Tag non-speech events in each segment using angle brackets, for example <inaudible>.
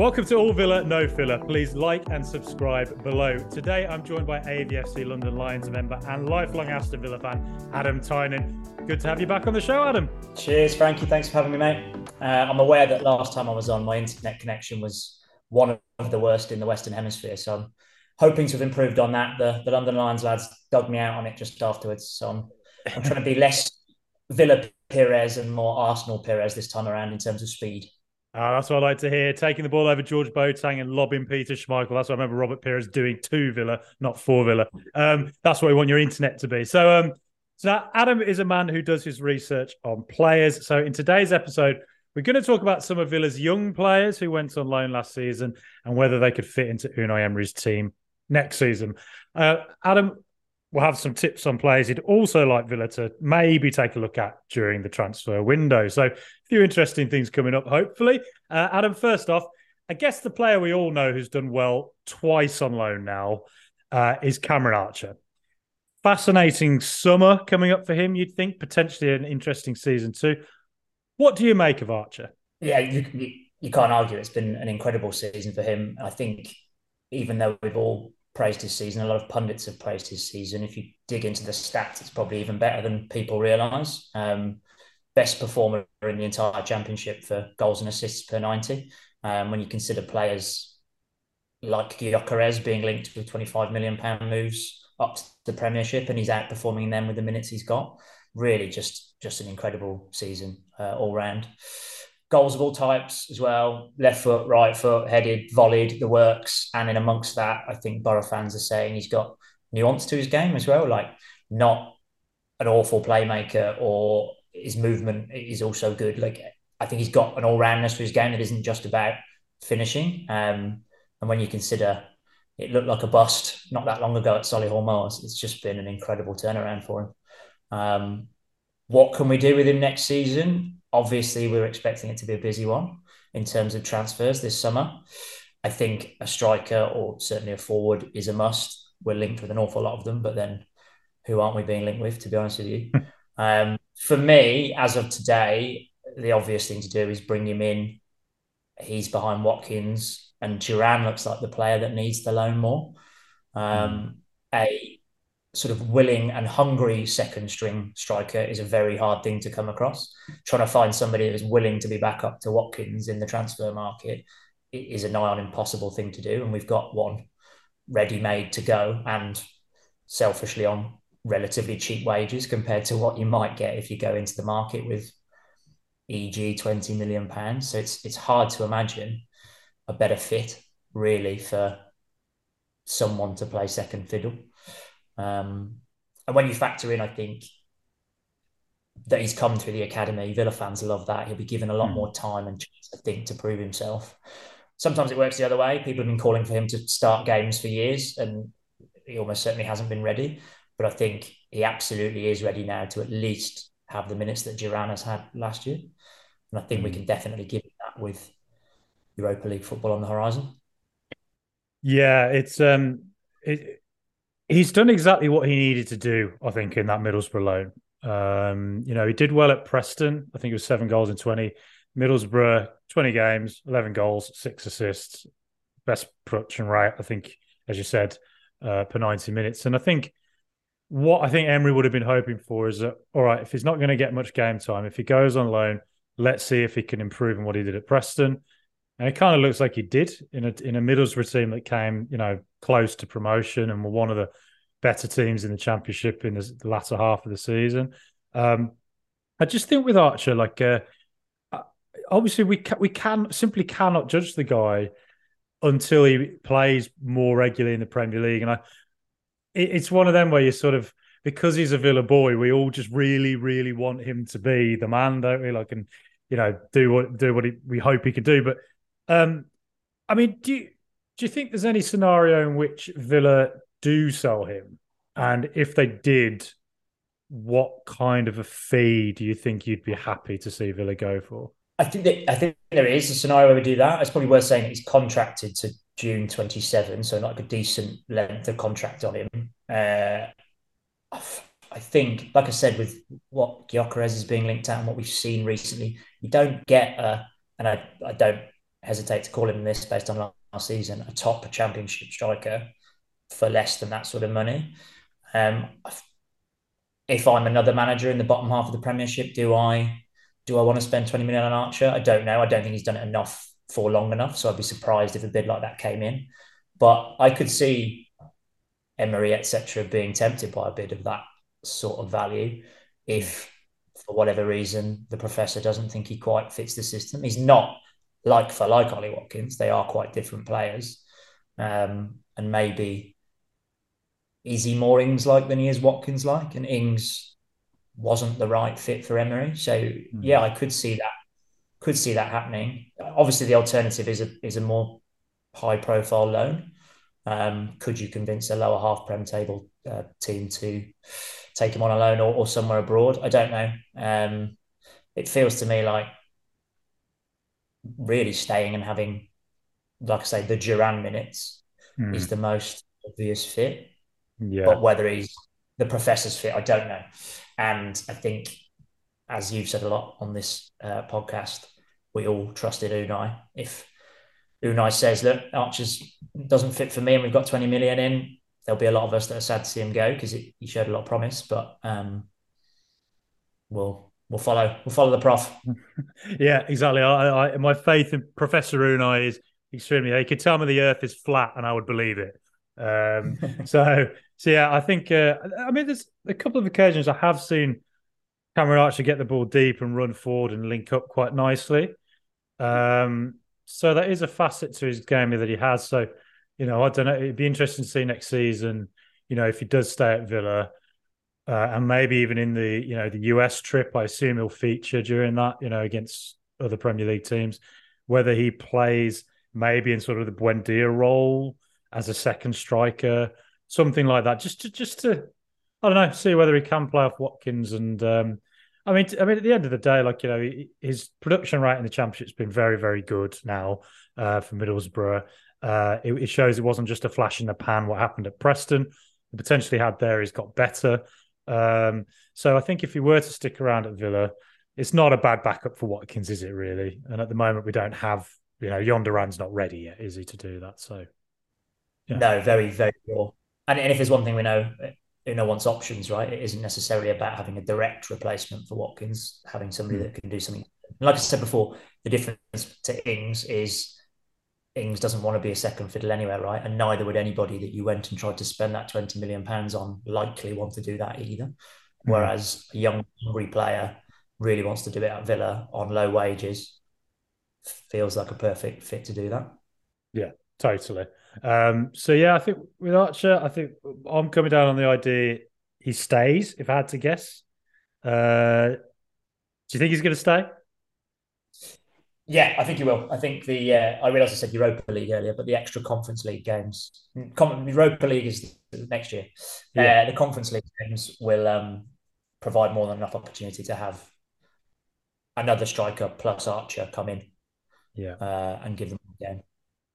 Welcome to All Villa, No Filler. Please like and subscribe below. Today I'm joined by AVFC London Lions member and lifelong Aston Villa fan, Adam Tynan. Good to have you back on the show, Adam. Cheers, Frankie. Thanks for having me, mate. Uh, I'm aware that last time I was on, my internet connection was one of the worst in the Western Hemisphere. So I'm hoping to have improved on that. The, the London Lions lads dug me out on it just afterwards. So I'm, I'm trying to be less Villa Pires and more Arsenal Pires this time around in terms of speed. Uh, that's what I like to hear. Taking the ball over George Boateng and lobbing Peter Schmeichel. That's what I remember Robert Pires doing to Villa, not for Villa. Um, that's what we want your internet to be. So, um, so Adam is a man who does his research on players. So in today's episode, we're going to talk about some of Villa's young players who went on loan last season and whether they could fit into Unai Emery's team next season. Uh, Adam, we'll have some tips on players he'd also like Villa to maybe take a look at during the transfer window. So, a few interesting things coming up, hopefully. Uh, Adam, first off, I guess the player we all know who's done well twice on loan now uh, is Cameron Archer. Fascinating summer coming up for him, you'd think, potentially an interesting season too. What do you make of Archer? Yeah, you, you, you can't argue. It's been an incredible season for him. I think even though we've all praised his season. A lot of pundits have praised his season. If you dig into the stats, it's probably even better than people realise. Um, best performer in the entire championship for goals and assists per 90. Um, when you consider players like Gyökeres being linked with 25 million pound moves up to the Premiership, and he's outperforming them with the minutes he's got. Really, just just an incredible season uh, all round goals of all types as well left foot, right foot, headed, volleyed, the works. And in amongst that, I think Borough fans are saying he's got nuance to his game as well, like not an awful playmaker or his movement is also good. Like I think he's got an all roundness to his game that isn't just about finishing. Um, and when you consider it looked like a bust not that long ago at Solihull Moors, it's just been an incredible turnaround for him. Um, what can we do with him next season? Obviously, we are expecting it to be a busy one in terms of transfers this summer. I think a striker or certainly a forward is a must. We're linked with an awful lot of them, but then who aren't we being linked with, to be honest with you? <laughs> um, for me, as of today, the obvious thing to do is bring him in. He's behind Watkins, and Duran looks like the player that needs the loan more. Um, mm. A sort of willing and hungry second string striker is a very hard thing to come across. Trying to find somebody that is willing to be back up to Watkins in the transfer market is a nigh on impossible thing to do. And we've got one ready made to go and selfishly on relatively cheap wages compared to what you might get if you go into the market with EG 20 million pounds. So it's it's hard to imagine a better fit really for someone to play second fiddle. Um, and when you factor in, I think that he's come through the academy, Villa fans love that. He'll be given a lot mm. more time and chance, I think, to prove himself. Sometimes it works the other way. People have been calling for him to start games for years, and he almost certainly hasn't been ready. But I think he absolutely is ready now to at least have the minutes that Duran has had last year. And I think mm. we hmm. can definitely give that with Europa League football on the horizon. Yeah, it's um, it, he's done exactly what he needed to do, I think, in that Middlesbrough loan. Um, you know, he did well at Preston. I think it was seven goals in 20. Middlesbrough, 20 games, 11 goals, six assists, best production rate, I think, as you said, uh, per 90 minutes. And I think what I think Emery would have been hoping for is that, all right, if he's not going to get much game time, if he goes on loan, let's see if he can improve on what he did at Preston. And it kind of looks like he did in a in a Middlesbrough team that came, you know, close to promotion and were one of the better teams in the championship in the latter half of the season. Um, I just think with Archer, like uh, uh obviously we ca- we can simply cannot judge the guy until he plays more regularly in the Premier League, and I it, it's one of them where you sort of because he's a Villa boy, we all just really, really want him to be the man, don't we? Like, and you know, do what do what he, we hope he could do, but um, I mean, do you do you think there's any scenario in which Villa do sell him, and if they did, what kind of a fee do you think you'd be happy to see Villa go for? I think that I think there is a scenario where we do that. It's probably worth saying he's contracted to June 27, so like a decent length of contract on him. Uh, I think, like I said, with what Gyökeres is being linked at and what we've seen recently, you don't get a, and I, I don't hesitate to call him this based on last season, a top championship striker for less than that sort of money. Um, if I'm another manager in the bottom half of the Premiership, do I do I want to spend 20 million on Archer? I don't know. I don't think he's done it enough for long enough. So I'd be surprised if a bid like that came in. But I could see Emery, etc., being tempted by a bid of that sort of value if, for whatever reason, the professor doesn't think he quite fits the system. He's not like for like Ollie Watkins. They are quite different players. Um, and maybe is he more Ings like than he is Watkins like? And Ings wasn't the right fit for Emery. So mm. yeah, I could see that could see that happening. Obviously, the alternative is a is a more high profile loan. Um, could you convince a lower half prem table uh, team to take him on a loan or, or somewhere abroad? I don't know. Um, it feels to me like really staying and having, like I say, the Duran minutes mm. is the most obvious fit. Yeah. But whether he's the professor's fit, I don't know. And I think, as you've said a lot on this uh, podcast, we all trusted Unai. If Unai says, look, Archer's doesn't fit for me and we've got 20 million in, there'll be a lot of us that are sad to see him go because he showed a lot of promise. But um, we'll we'll follow we'll follow the prof. <laughs> yeah, exactly. I, I, my faith in Professor Unai is extremely. He could tell me the Earth is flat, and I would believe it. Um, <laughs> so, so yeah, I think. Uh, I mean, there's a couple of occasions I have seen Cameron Archer get the ball deep and run forward and link up quite nicely. Um, so that is a facet to his game that he has. So, you know, I don't know. It'd be interesting to see next season. You know, if he does stay at Villa, uh, and maybe even in the you know the US trip, I assume he'll feature during that. You know, against other Premier League teams, whether he plays maybe in sort of the Buendia role as a second striker, something like that, just to just to I don't know, see whether he can play off Watkins and. Um, I mean, I mean, at the end of the day, like you know, his production rate in the championship's been very, very good now uh, for Middlesbrough. Uh, it, it, shows it wasn't just a flash in the pan. What happened at Preston, the potentially had there, he's got better. Um, so I think if he were to stick around at Villa, it's not a bad backup for Watkins, is it really? And at the moment, we don't have, you know, Jhon Duran's not ready yet, is he, to do that? So, yeah. no, very, very poor. And, and if there's one thing we know, Unai wants options, right? It isn't necessarily about having a direct replacement for Watkins, having somebody mm. that can do something. Like I said before, the difference to Ings is Ings doesn't want to be a second fiddle anywhere, right? And neither would anybody that you went and tried to spend that 20 million pounds on likely want to do that either. Mm. Whereas a young, hungry player really wants to do it at Villa on low wages, feels like a perfect fit to do that. Yeah, totally. Um, so yeah, I think with Archer, I think I'm coming down on the idea he stays. If I had to guess, uh, do you think he's going to stay? Yeah, I think you will. I think the uh, I realised I said Europa League earlier, but the extra Conference League games, Europa League is next year. Yeah. Uh, the Conference League games will um, provide more than enough opportunity to have another striker plus Archer come in, yeah, uh, and give them a game.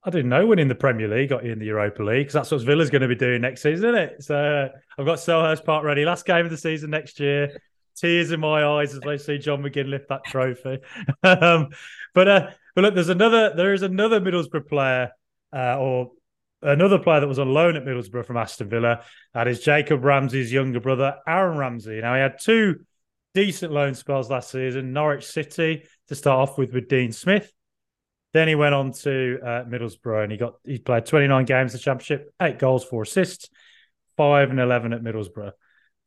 I didn't know winning the Premier League got you in the Europa League because that's what Villa's going to be doing next season, isn't it? So I've got Selhurst Park ready. Last game of the season next year. Tears in my eyes as I see John McGinn lift that trophy. <laughs> um, but uh, but look, there's another there is another Middlesbrough player uh, or another player that was on loan at Middlesbrough from Aston Villa. That is Jacob Ramsey's younger brother, Aaron Ramsey. Now he had two decent loan spells last season. Norwich City to start off with with Dean Smith, then he went on to uh, Middlesbrough and he got he played 29 games in the championship, eight goals, four assists, five and 11 at Middlesbrough.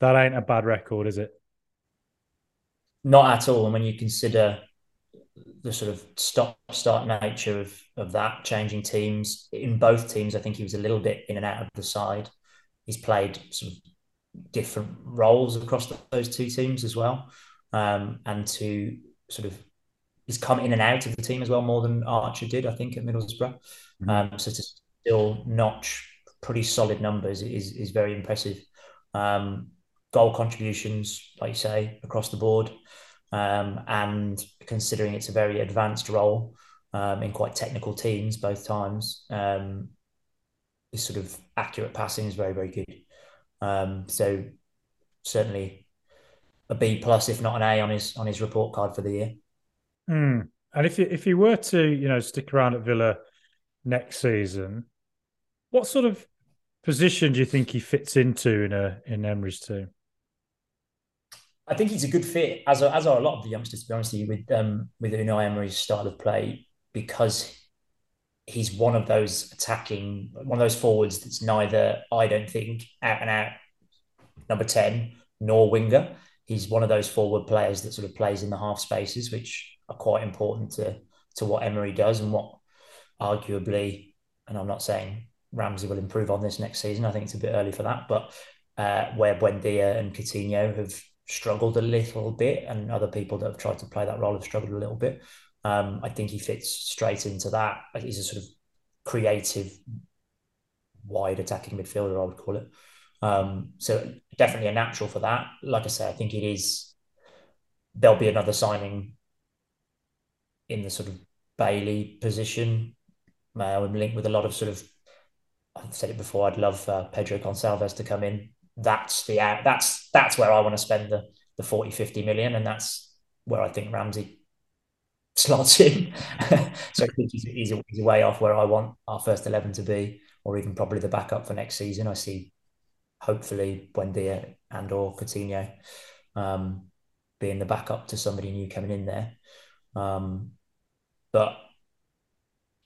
That ain't a bad record, is it? Not at all. And when you consider the sort of stop start nature of, of that, changing teams in both teams, I think he was a little bit in and out of the side. He's played some different roles across those two teams as well. Um, and to sort of he's come in and out of the team as well more than Archer did, I think, at Middlesbrough. Mm-hmm. Um, so to still notch pretty solid numbers is is very impressive. Um, goal contributions, like you say, across the board, um, and considering it's a very advanced role um, in quite technical teams both times, um, his sort of accurate passing is very very good. Um, so certainly a B plus, if not an A, on his on his report card for the year. Mm, And if you if you were to you know stick around at Villa next season, what sort of position do you think he fits into in a in Emery's team? I think he's a good fit, as are, as are a lot of the youngsters, to be honest with you, with um, with Unai Emery's style of play, because he's one of those attacking, one of those forwards that's neither, I don't think, out and out number 10 nor winger. He's one of those forward players that sort of plays in the half spaces, which are quite important to, to what Emery does and what arguably, and I'm not saying Ramsey will improve on this next season. I think it's a bit early for that, but uh, where Buendia and Coutinho have struggled a little bit, and other people that have tried to play that role have struggled a little bit. Um, I think he fits straight into that. He's a sort of creative, wide attacking midfielder, I would call it. Um, so definitely a natural for that. Like I say, I think it is. There'll be another signing in the sort of Bailey position. Uh, I'm linked with a lot of sort of. I've said it before. I'd love uh, Pedro Gonçalves to come in. That's the that's that's where I want to spend the the 40, 50 million, and that's where I think Ramsey <laughs> slots in. <laughs> so I think he's, he's, a, he's a way off where I want our first 11 to be, or even probably the backup for next season. I see hopefully Buendia and or Coutinho um, being the backup to somebody new coming in there. Um, but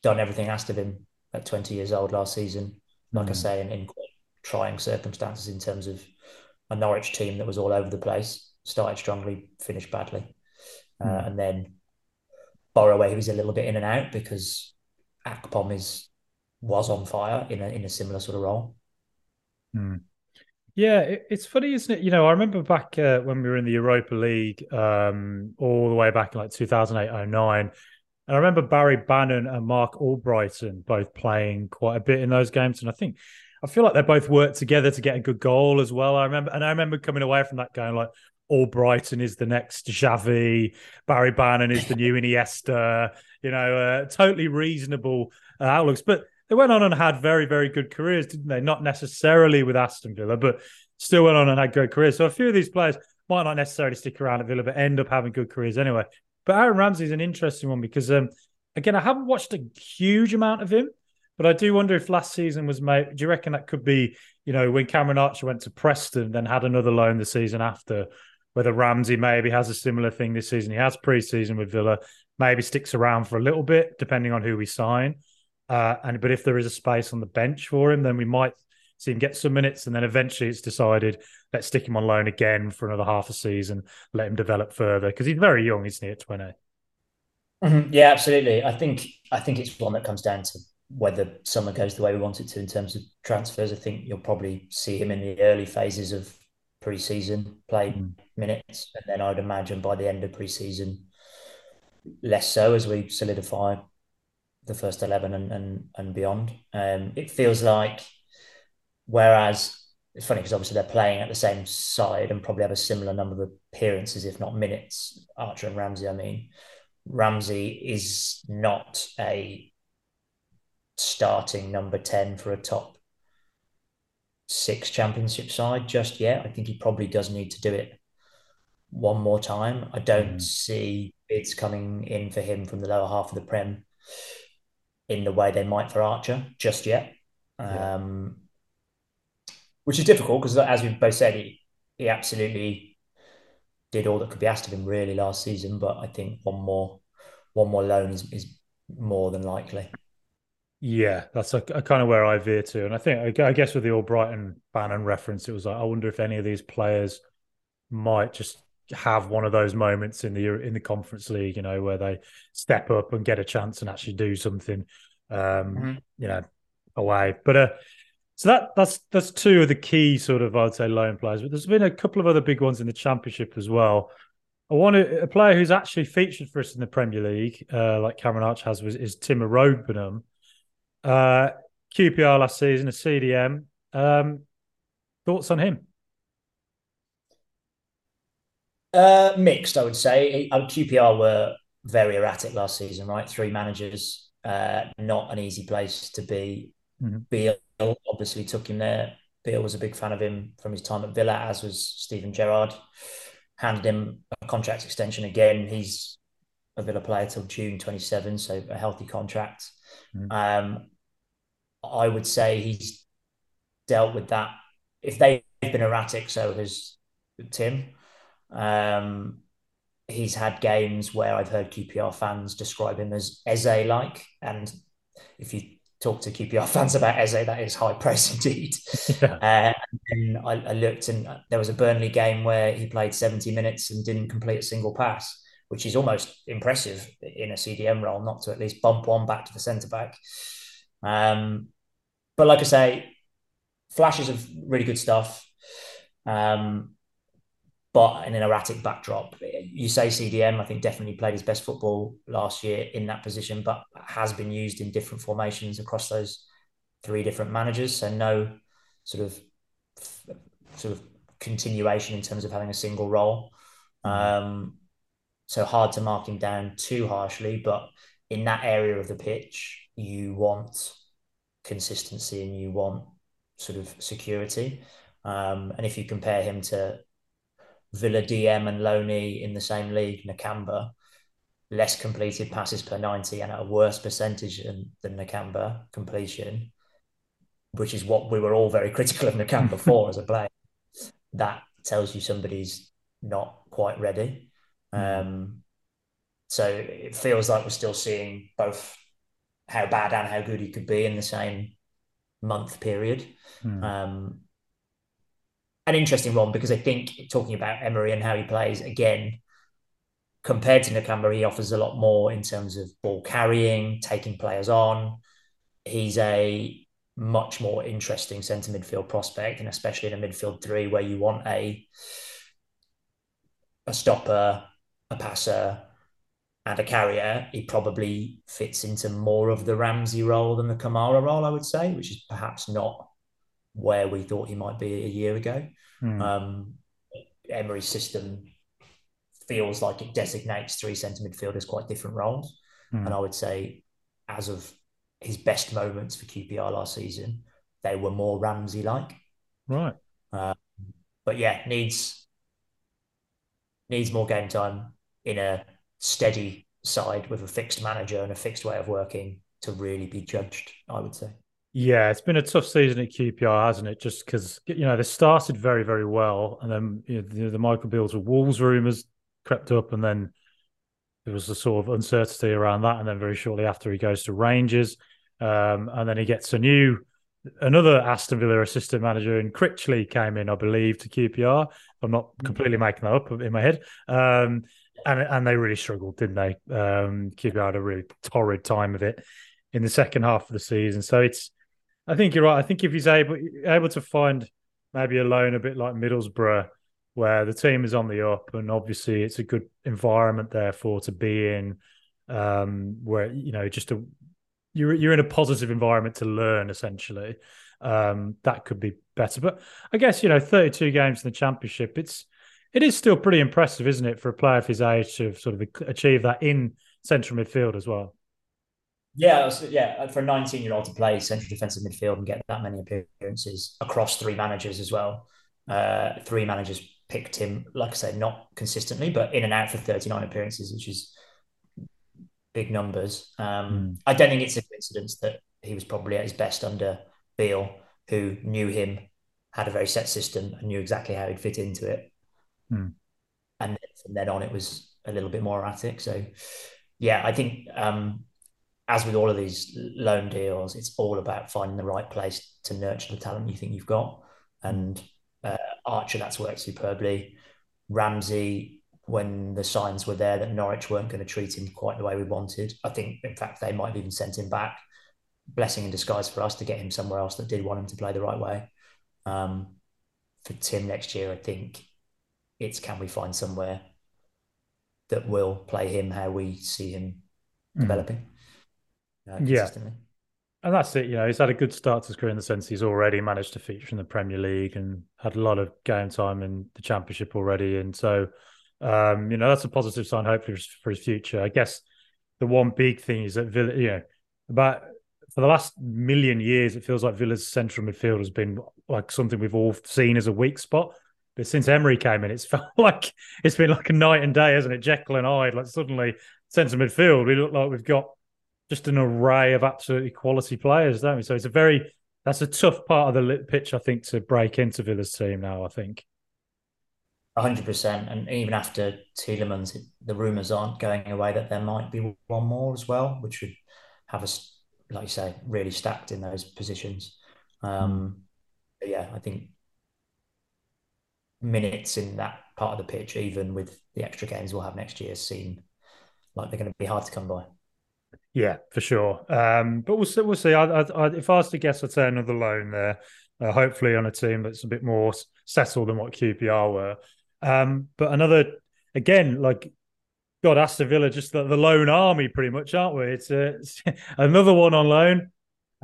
done everything asked of him at 20 years old last season, like mm. I say, in, in trying circumstances in terms of a Norwich team that was all over the place, started strongly, finished badly. Uh, mm. and then Borough where he was a little bit in and out because Akpom is was on fire in a in a similar sort of role. Hmm. Yeah, it, it's funny, isn't it? You know, I remember back uh, when we were in the Europa League, um, all the way back in like 2008 09. And I remember Barry Bannan and Marc Albrighton both playing quite a bit in those games. And I think, I feel like they both worked together to get a good goal as well. I remember, and I remember coming away from that game like, Albrighton is the next Xavi, Barry Bannan is the new Iniesta, you know, uh, totally reasonable uh, outlooks. But they went on and had very, very good careers, didn't they? Not necessarily with Aston Villa, but still went on and had good careers. So a few of these players might not necessarily stick around at Villa, but end up having good careers anyway. But Aaron Ramsey is an interesting one because, um, again, I haven't watched a huge amount of him, but I do wonder if last season was made. Do you reckon that could be, you know, when Cameron Archer went to Preston, then had another loan the season after? whether Ramsey maybe has a similar thing this season. He has preseason with Villa, maybe sticks around for a little bit, depending on who we sign. Uh, and but if there is a space on the bench for him, then we might see him get some minutes, and then eventually it's decided let's stick him on loan again for another half a season, let him develop further because he's very young, isn't he? At 20 mm-hmm. Yeah, absolutely. I think I think it's one that comes down to whether summer goes the way we want it to in terms of transfers. I think you'll probably see him in the early phases of pre-season, played mm. minutes, and then I'd imagine by the end of pre-season, less so as we solidify the first eleven and and, and beyond. Um, it feels like, whereas it's funny because obviously they're playing at the same side and probably have a similar number of appearances, if not minutes. Archer and Ramsey, I mean, Ramsey is not a starting number ten for a top six championship side just yet. I think he probably does need to do it one more time. I don't mm. see bids coming in for him from the lower half of the Prem in the way they might for Archer just yet. Yeah. Um, which is difficult because, as we both said, he, he absolutely did all that could be asked of him really last season. But I think one more one more loan is, is more than likely. Yeah, that's a, a, kind of where I veer to, and I think I guess with the Albrighton Bannan reference, it was like I wonder if any of these players might just have one of those moments in the in the Conference League, you know, where they step up and get a chance and actually do something, um, mm-hmm. you know, away. But uh, so that that's that's two of the key sort of I'd say loan players. But there's been a couple of other big ones in the Championship as well. I want a player who's actually featured for us in the Premier League, uh, like Cameron Arch has, was is Tim Iroegbunam. Uh, QPR last season, a CDM. Um, thoughts on him? Uh, mixed, I would say. Uh, QPR were very erratic last season, right? Three managers, uh, not an easy place to be. Mm-hmm. Beale obviously took him there. Beale was a big fan of him from his time at Villa, as was Steven Gerrard. Handed him a contract extension again. He's a Villa player till June 27, so a healthy contract. Mm. Um, I would say he's dealt with that. If they've been erratic, so has Tim. Um, he's had games where I've heard QPR fans describe him as Eze like, and if you talk to QPR <laughs> fans about Eze, that is high praise <laughs> indeed. Yeah. Uh, and I, I, looked, and there was a Burnley game where he played 70 minutes and didn't complete a single pass, which is almost impressive in a CDM role, not to at least bump one back to the centre back. Um, but like I say, flashes of really good stuff. Um, but in an erratic backdrop. You say CDM, I think definitely played his best football last year in that position, but has been used in different formations across those three different managers. So no sort of sort of continuation in terms of having a single role. Mm-hmm. Um, so hard to mark him down too harshly, but in that area of the pitch, you want consistency and you want sort of security. Um, and if you compare him to Villa DM and Loney in the same league, Nakamba, less completed passes per 90 and at a worse percentage than, than Nakamba completion, which is what we were all very <laughs> critical of Nakamba <laughs> for as a player. That tells you somebody's not quite ready. Hmm. Um, so it feels like we're still seeing both how bad and how good he could be in the same month period. Mm. Um, an interesting one because I think talking about Emery and how he plays again, compared to Nakamba, he offers a lot more in terms of ball carrying, taking players on. He's a much more interesting centre midfield prospect, and especially in a midfield three where you want a a stopper, a passer, and a carrier. He probably fits into more of the Ramsey role than the Kamara role, I would say, which is perhaps not where we thought he might be a year ago. Mm. Um, Emery's system feels like it designates three centre midfielders quite different roles. Mm. And I would say, as of his best moments for QPR last season, they were more Ramsey like. Right. Uh, but yeah, needs needs more game time in a steady side with a fixed manager and a fixed way of working to really be judged. I would say. Yeah, it's been a tough season at QPR, hasn't it? Just because you know they started very, very well, and then you know, the, the Michael Beales with Wolves rumours crept up, and then there was a sort of uncertainty around that, and then very shortly after he goes to Rangers, um, and then he gets a new another Aston Villa assistant manager in Critchley came in, I believe, to QPR. I'm not mm. completely making that up in my head. Um, and and they really struggled, didn't they? Um, QPR had a really torrid time of it in the second half of the season. So it's I think you're right. I think if he's able able to find maybe a loan a bit like Middlesbrough, where the team is on the up, and obviously it's a good environment therefore to be in, um, where you know just a you're you're in a positive environment to learn essentially. Um, that could be better, but I guess you know 32 games in the championship. It's it is still pretty impressive, isn't it, for a player of his age to sort of achieve that in central midfield as well. Yeah, yeah. For a 19 year old to play central defensive midfield and get that many appearances across three managers as well. Uh, three managers picked him, like I said, not consistently, but in and out for 39 appearances, which is big numbers. Um, mm. I don't think it's a coincidence that he was probably at his best under Beale, who knew him, had a very set system, and knew exactly how he'd fit into it. Mm. And from then on, it was a little bit more erratic. So, yeah, I think um, as with all of these loan deals, it's all about finding the right place to nurture the talent you think you've got. And uh, Archer, that's worked superbly. Ramsey, when the signs were there that Norwich weren't going to treat him quite the way we wanted, I think, in fact, they might have even sent him back. Blessing in disguise for us to get him somewhere else that did want him to play the right way. Um, for Tim next year, I think it's can we find somewhere that will play him how we see him mm. developing uh, yeah. And that's it. You know, he's had a good start to his career in the sense he's already managed to feature in the Premier League and had a lot of game time in the Championship already. And so, um, you know, that's a positive sign, hopefully, for his future. I guess the one big thing is that Villa, you know, about for the last million years, it feels like Villa's central midfield has been like something we've all seen as a weak spot. But since Emery came in, it's <laughs> felt like it's been like a night and day, hasn't it? Jekyll and Hyde. Like suddenly centre midfield, we look like we've got just an array of absolutely quality players, don't we? So it's a very that's a tough part of the pitch, I think, to break into Villa's team now. I think. hundred percent, and even after Tielemans, the rumours aren't going away that there might be one more as well, which would have us, like you say, really stacked in those positions. Um. Yeah, I think minutes in that part of the pitch, even with the extra games we'll have next year, seem like they're going to be hard to come by. Yeah, for sure. Um, but we'll see. We'll see. I, I, I, if I was to guess, I'd say another loan there. Uh, hopefully, on a team that's a bit more settled than what QPR were. Um, but another, again, like God, Aston Villa, just the, the lone army, pretty much, aren't we? It's, a, it's <laughs> another one on loan.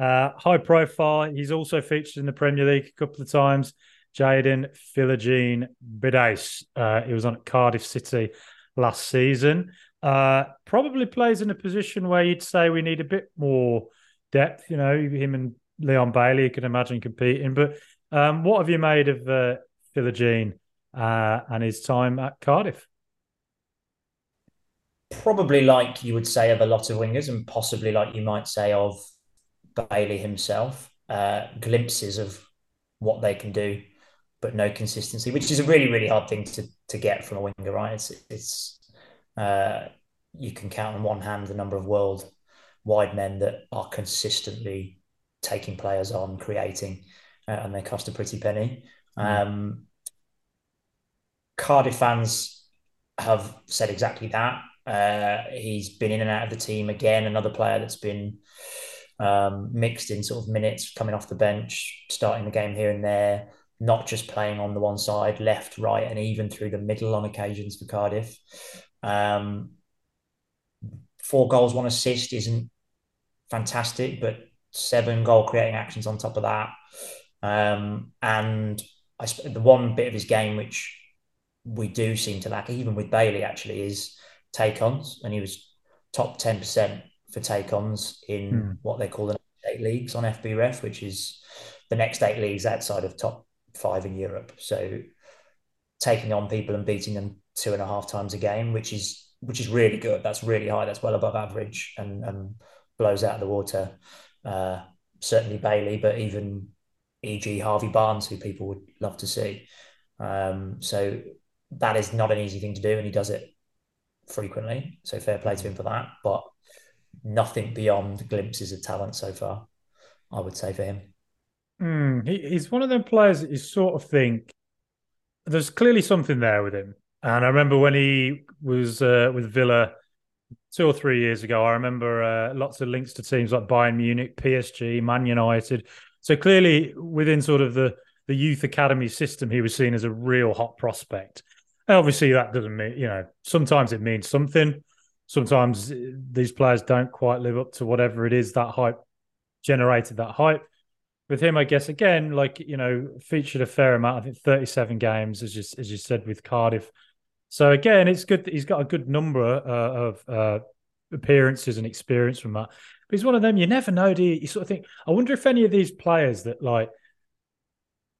Uh, high profile. He's also featured in the Premier League a couple of times. Jaden Philogene Bidace. Uh, he was on Cardiff City last season. Uh, probably plays in a position where you'd say we need a bit more depth. You know, him and Leon Bailey, you can imagine competing. But um, what have you made of uh, Philogene uh, and his time at Cardiff? Probably like you would say of a lot of wingers, and possibly like you might say of Bailey himself. Uh, glimpses of what they can do but no consistency, which is a really really hard thing to to get from a winger, right? It's it's uh, you can count on one hand the number of world wide men that are consistently taking players on, creating, uh, and they cost a pretty penny. Mm. Um, Cardiff fans have said exactly that. Uh, he's been in and out of the team again. Another player that's been um, mixed in sort of minutes, coming off the bench, starting the game here and there not just playing on the one side, left, right, and even through the middle on occasions for Cardiff. Um, four goals, one assist isn't fantastic, but seven goal creating actions on top of that. Um, and I the one bit of his game which we do seem to lack, even with Bailey, actually, is take ons, and he was top ten percent for take ons in mm. what they call the eight leagues on FBref, which is the next eight leagues outside of top five in Europe. So taking on people and beating them two and a half times a game, which is which is really good. That's really high. That's well above average and, and blows out of the water. Uh, certainly Bailey, but even e.g. Harvey Barnes, who people would love to see. Um, so that is not an easy thing to do, and he does it frequently. So fair play to him for that. But nothing beyond glimpses of talent so far, I would say for him. Mm, he, he's one of them players that you sort of think there's clearly something there with him. And I remember when he was uh, with Villa two or three years ago, I remember uh, lots of links to teams like Bayern Munich, PSG, Man United. So clearly, within sort of the, the youth academy system, he was seen as a real hot prospect. Obviously, that doesn't mean, you know, sometimes it means something. Sometimes these players don't quite live up to whatever it is that hype generated that hype with him, I guess again, like you know, featured a fair amount. I think thirty-seven games, as you as you said with Cardiff. So again, it's good that he's got a good number uh, of uh, appearances and experience from that. But he's one of them you never know. Do you? you sort of think? I wonder if any of these players that like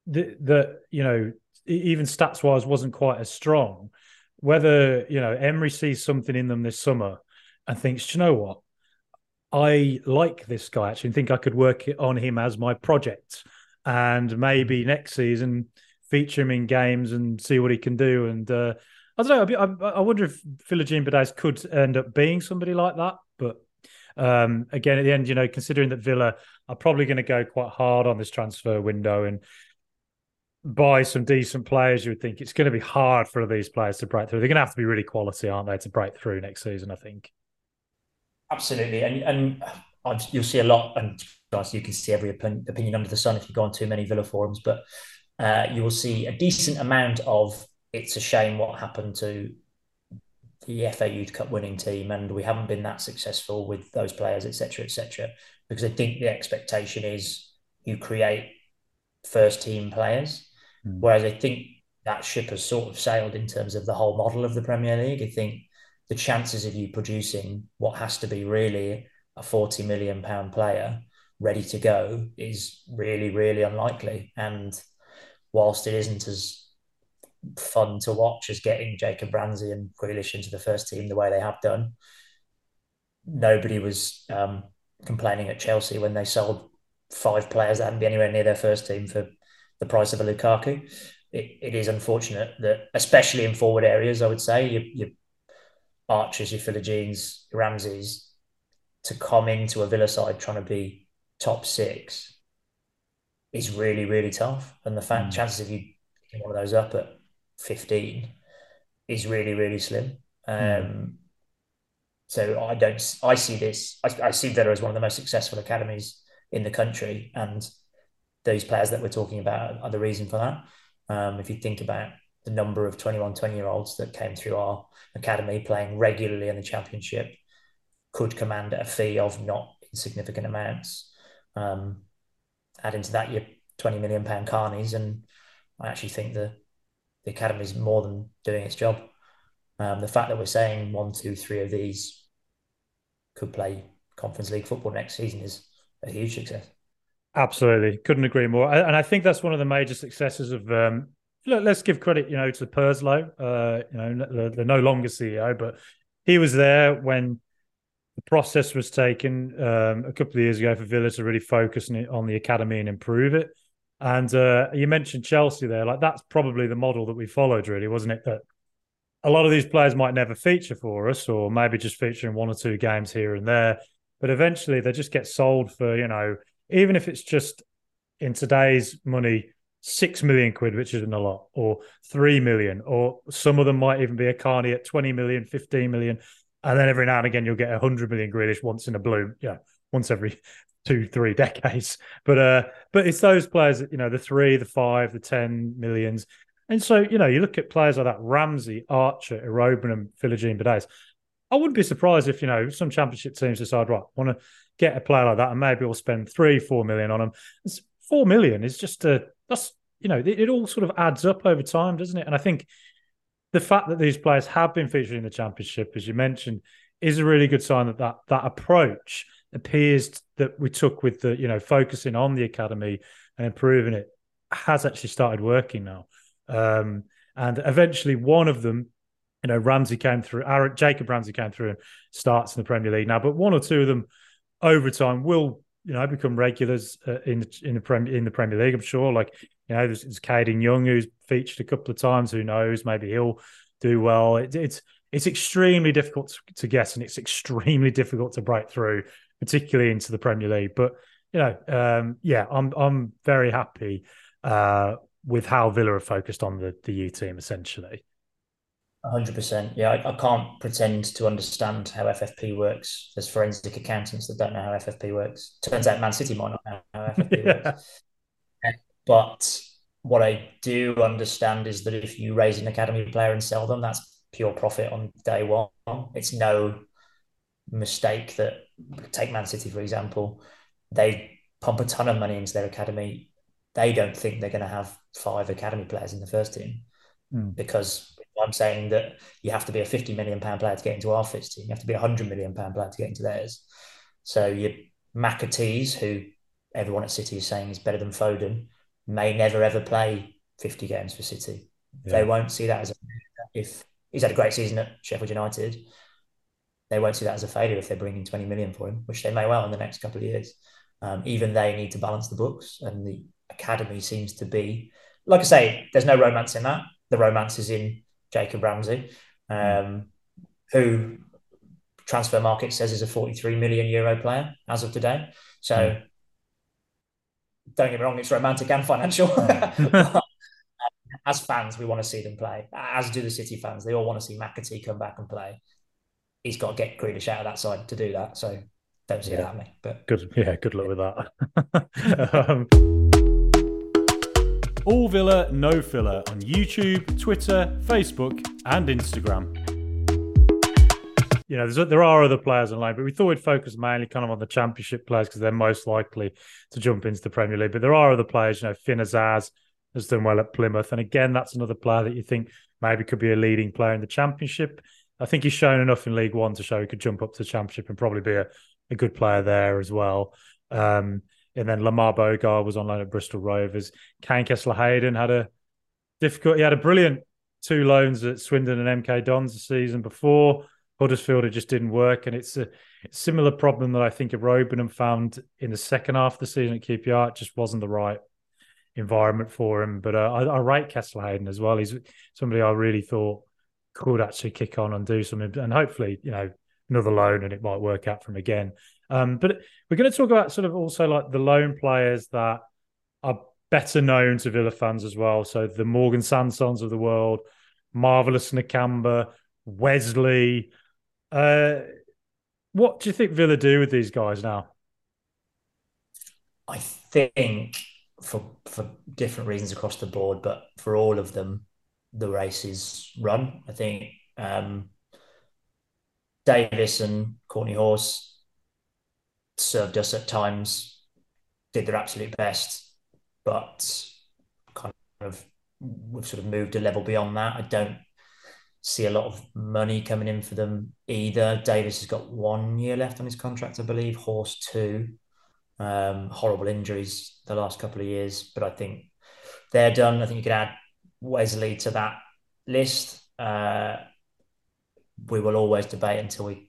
that that you know even stats wise wasn't quite as strong. Whether you know Emery sees something in them this summer and thinks, you know what, I like this guy actually and think I could work on him as my project and maybe next season feature him in games and see what he can do. And uh, I don't know. I, I wonder if Philogene Bidace could end up being somebody like that. But um, again, at the end, you know, considering that Villa are probably going to go quite hard on this transfer window and buy some decent players, you would think it's going to be hard for these players to break through. They're going to have to be really quality, aren't they, to break through next season? I think. Absolutely, and and I've, you'll see a lot, and you can see every opinion under the sun if you go on too many Villa forums, but uh, you will see a decent amount of it's a shame what happened to the FA Youth Cup winning team, and we haven't been that successful with those players, etc., etc. Because I think the expectation is you create first team players, mm. whereas I think that ship has sort of sailed in terms of the whole model of the Premier League. I think the chances of you producing what has to be really a 40 million pound player ready to go is really, really unlikely. And whilst it isn't as fun to watch as getting Jacob Ramsey and Grealish into the first team the way they have done, nobody was um, complaining at Chelsea when they sold five players that hadn't been anywhere near their first team for the price of a Lukaku. It, it is unfortunate that, especially in forward areas, I would say, your, your Archers, your Philogene, your Ramseys, to come into a Villa side trying to be top six is really, really tough. And the fact mm. chances of you picking one of those up at 15 is really, really slim. Um, mm. So I don't. I see this. I, I see Villa as one of the most successful academies in the country, and those players that we're talking about are the reason for that. Um, if you think about the number of 21, 20 year olds that came through our academy playing regularly in the championship, could command a fee of not insignificant amounts. Um, add into that your 20 million pound Carneys, and I actually think the the academy is more than doing its job. Um, the fact that we're saying one, two, three of these could play Conference League football next season is a huge success. Absolutely, couldn't agree more. And I think that's one of the major successes of. Um, let's give credit, you know, to Purslow. Uh, you know, the, the no longer CEO, but he was there when the process was taken um, a couple of years ago for Villa to really focus on the academy and improve it. And uh, you mentioned Chelsea there, like that's probably the model that we followed, really, wasn't it? That a lot of these players might never feature for us, or maybe just feature in one or two games here and there. But eventually, they just get sold for you know, even if it's just in today's money, six million quid, which isn't a lot, or three million, or some of them might even be a Carney at 20 million, 15 million. And then every now and again, you'll get a hundred million Grealish once in a blue, yeah, once every <laughs> two, three decades. <laughs> But uh, but it's those players that you know, the three, the five, the ten millions. And so, you know, you look at players like that Ramsey, Archer, Iroegbunam, Philogene Bidace. I wouldn't be surprised if, you know, some championship teams decide, right, want to get a player like that and maybe we'll spend three, four million on them. It's four million is just a, that's, you know, it, it all sort of adds up over time, doesn't it? And I think the fact that these players have been featured in the championship, as you mentioned, is a really good sign that that, that approach appears that we took with the, you know, focusing on the academy and improving it has actually started working now. Um, and eventually, one of them, you know, Ramsey came through. Aaron, Jacob Ramsey came through and starts in the Premier League now. But one or two of them, over time, will you know become regulars uh, in the in the Premier in the Premier League. I'm sure. Like you know, there's, there's Kadan Young who's featured a couple of times. Who knows? Maybe he'll do well. It, it's it's extremely difficult to, to guess, and it's extremely <laughs> difficult to break through, particularly into the Premier League. But you know, um, yeah, I'm I'm very happy uh, with how Villa are focused on the the U team essentially. Hundred percent. Yeah, I, I, can't pretend to understand how FFP works. There's forensic accountants that don't know how FFP works. Turns out Man City might not know how <laughs> FFP yeah. works. But what I do understand is that if you raise an academy player and sell them, that's pure profit on day one. It's no mistake that take Man City for example, they pump a ton of money into their academy they don't think they're going to have five academy players in the first team mm. because I'm saying that you have to be a 50 million pound player to get into our first team. You have to be a 100 million pound player to get into theirs. So you McAtees, who everyone at City is saying is better than Foden, may never ever play 50 games for City. Yeah. They won't see that as a if he's had a great season at Sheffield United. They won't see that as a failure if they're bringing 20 million for him, which they may well in the next couple of years. Um, even they need to balance the books, and the academy seems to be. Like I say, there's no romance in that. The romance is in Jacob Ramsey, um, who Transfermarkt says is a 43 million euro player as of today. So mm. don't get me wrong, it's romantic and financial. <laughs> as fans, we want to see them play, as do the City fans. They all want to see McAtee come back and play. He's got to get Grealish out of that side to do that. So don't see yeah. it happening. But good, yeah, good luck with that. <laughs> <laughs> um, all Villa, No Filler on YouTube, Twitter, Facebook, and Instagram. You know, there are other players on loan, but we thought we'd focus mainly kind of on the Championship players because they're most likely to jump into the Premier League. But there are other players, you know, Finn Azaz has done well at Plymouth. And again, that's another player that you think maybe could be a leading player in the Championship. I think he's shown enough in League One to show he could jump up to the Championship and probably be a, a good player there as well. Um, and then Lamare Bogarde was on loan at Bristol Rovers. Kaine Kesler-Hayden had a difficult. He had a brilliant two loans at Swindon and MK Dons the season before. Huddersfield it just didn't work, and it's a similar problem that I think Iroegbunam found in the second half of the season at QPR. It just wasn't the right environment for him. But uh, I, I rate Kesler Hayden as well. He's somebody I really thought could actually kick on and do something, and hopefully, you know, another loan and it might work out for him again. Um, but we're going to talk about sort of also like the loan players that are better known to Villa fans as well. So the Morgan Sansons of the world, Marvelous Nakamba, Wesley. Uh, what do you think Villa do with these guys now? I think for for different reasons across the board, but for all of them, the race is run. I think um, Davis and Kortney Hause served us at times, did their absolute best, but kind of we've sort of moved a level beyond that. I don't see a lot of money coming in for them either. Davis has got one year left on his contract, I believe. Hause two. Um, horrible injuries the last couple of years, but I think they're done. I think you could add Wesley to that list. Uh, we will always debate until we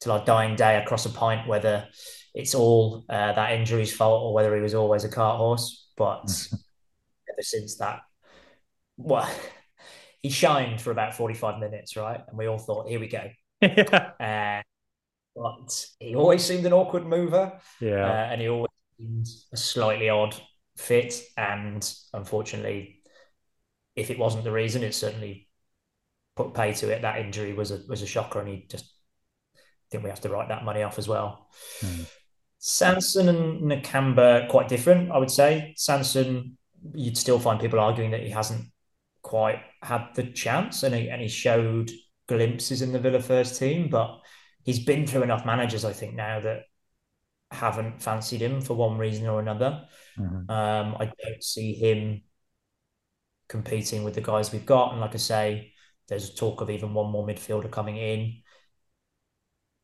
till our dying day across a pint whether it's all uh, that injury's fault or whether he was always a cart horse. But <laughs> ever since that, well, he shined for about 45 minutes, right? And we all thought, here we go. yeah. <laughs> Uh, but he always seemed an awkward mover. Yeah. Uh, and he always seemed a slightly odd fit. And unfortunately, if it wasn't the reason, it certainly put pay to it. That injury was a was a shocker, and he just I think we have to write that money off as well. Hmm. Sanson and Nakamba quite different, I would say. Sanson, you'd still find people arguing that he hasn't quite had the chance, and he, and he showed glimpses in the Villa first team, but he's been through enough managers, I think, now that haven't fancied him for one reason or another. Mm-hmm. Um, I don't see him competing with the guys we've got, and like I say, there's talk of even one more midfielder coming in